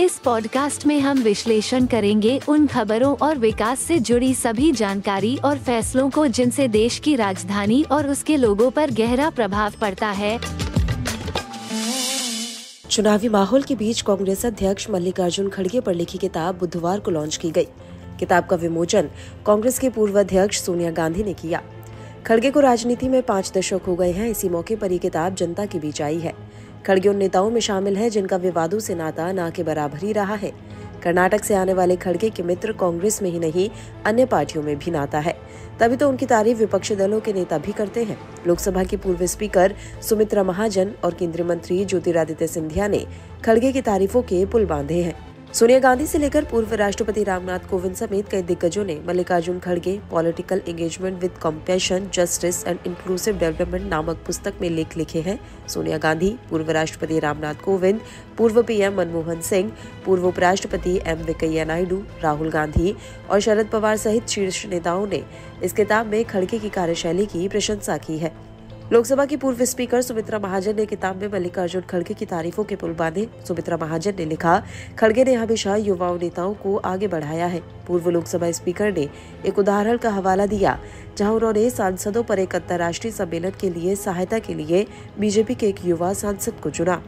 इस पॉडकास्ट में हम विश्लेषण करेंगे उन खबरों और विकास से जुड़ी सभी जानकारी और फैसलों को जिनसे देश की राजधानी और उसके लोगों पर गहरा प्रभाव पड़ता है। चुनावी माहौल के बीच कांग्रेस अध्यक्ष मल्लिकार्जुन खड़गे पर लिखी किताब बुधवार को लॉन्च की गई। किताब का विमोचन कांग्रेस के पूर्व अध्यक्ष सोनिया गांधी ने किया। खड़गे को राजनीति में पाँच दशक हो गए हैं, इसी मौके पर ये किताब जनता के बीच आई है। खड़गे उन नेताओं में शामिल है जिनका विवादों से नाता ना के बराबर ही रहा है। कर्नाटक से आने वाले खड़गे के मित्र कांग्रेस में ही नहीं, अन्य पार्टियों में भी नाता है। तभी तो उनकी तारीफ़ विपक्षी दलों के नेता भी करते हैं। लोकसभा की पूर्व स्पीकर सुमित्रा महाजन और केंद्रीय मंत्री ज्योतिरादित्य सिंधिया ने खड़गे की तारीफों के पुल बांधे हैं। सोनिया गांधी से लेकर पूर्व राष्ट्रपति रामनाथ कोविंद समेत कई दिग्गजों ने मल्लिकार्जुन खड़गे political engagement with compassion justice and inclusive development नामक पुस्तक में लेख लिखे हैं। सोनिया गांधी, पूर्व राष्ट्रपति रामनाथ कोविंद, पूर्व पीएम मनमोहन सिंह, पूर्व उपराष्ट्रपति एम वेंकैया नायडू, राहुल गांधी और शरद पवार सहित शीर्ष नेताओं ने इस किताब में खड़गे की कार्यशैली की प्रशंसा की है। लोकसभा की पूर्व स्पीकर सुमित्रा महाजन ने किताब में मल्लिकार्जुन खड़गे की तारीफों के पुल बांधे। सुमित्रा महाजन ने लिखा, खड़गे ने हमेशा युवाओं नेताओं को आगे बढ़ाया है। पूर्व लोकसभा स्पीकर ने एक उदाहरण का हवाला दिया, जहाँ उन्होंने सांसदों पर एक अंतर्राष्ट्रीय सम्मेलन के लिए, सहायता के लिए बीजेपी के एक युवा सांसद को चुना।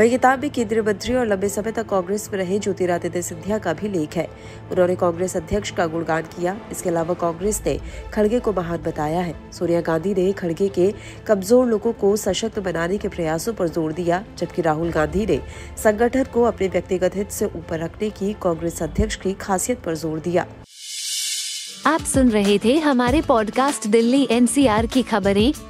वही किताब में केंद्रीय मंत्री और लंबे समय तक कांग्रेस में रहे ज्योतिरादित्य सिंधिया का भी लेख है। उन्होंने कांग्रेस अध्यक्ष का गुणगान किया। इसके अलावा कांग्रेस ने खड़गे को महान बताया है। सोनिया गांधी ने खड़गे के कमज़ोर लोगों को सशक्त बनाने के प्रयासों पर ज़ोर दिया, जबकि राहुल गांधी ने संगठन को अपने व्यक्तिगत हित से ऊपर रखने की कांग्रेस अध्यक्ष की खासियत पर ज़ोर दिया। आप सुन रहे थे हमारे पॉडकास्ट दिल्ली एनसीआर की खबरें।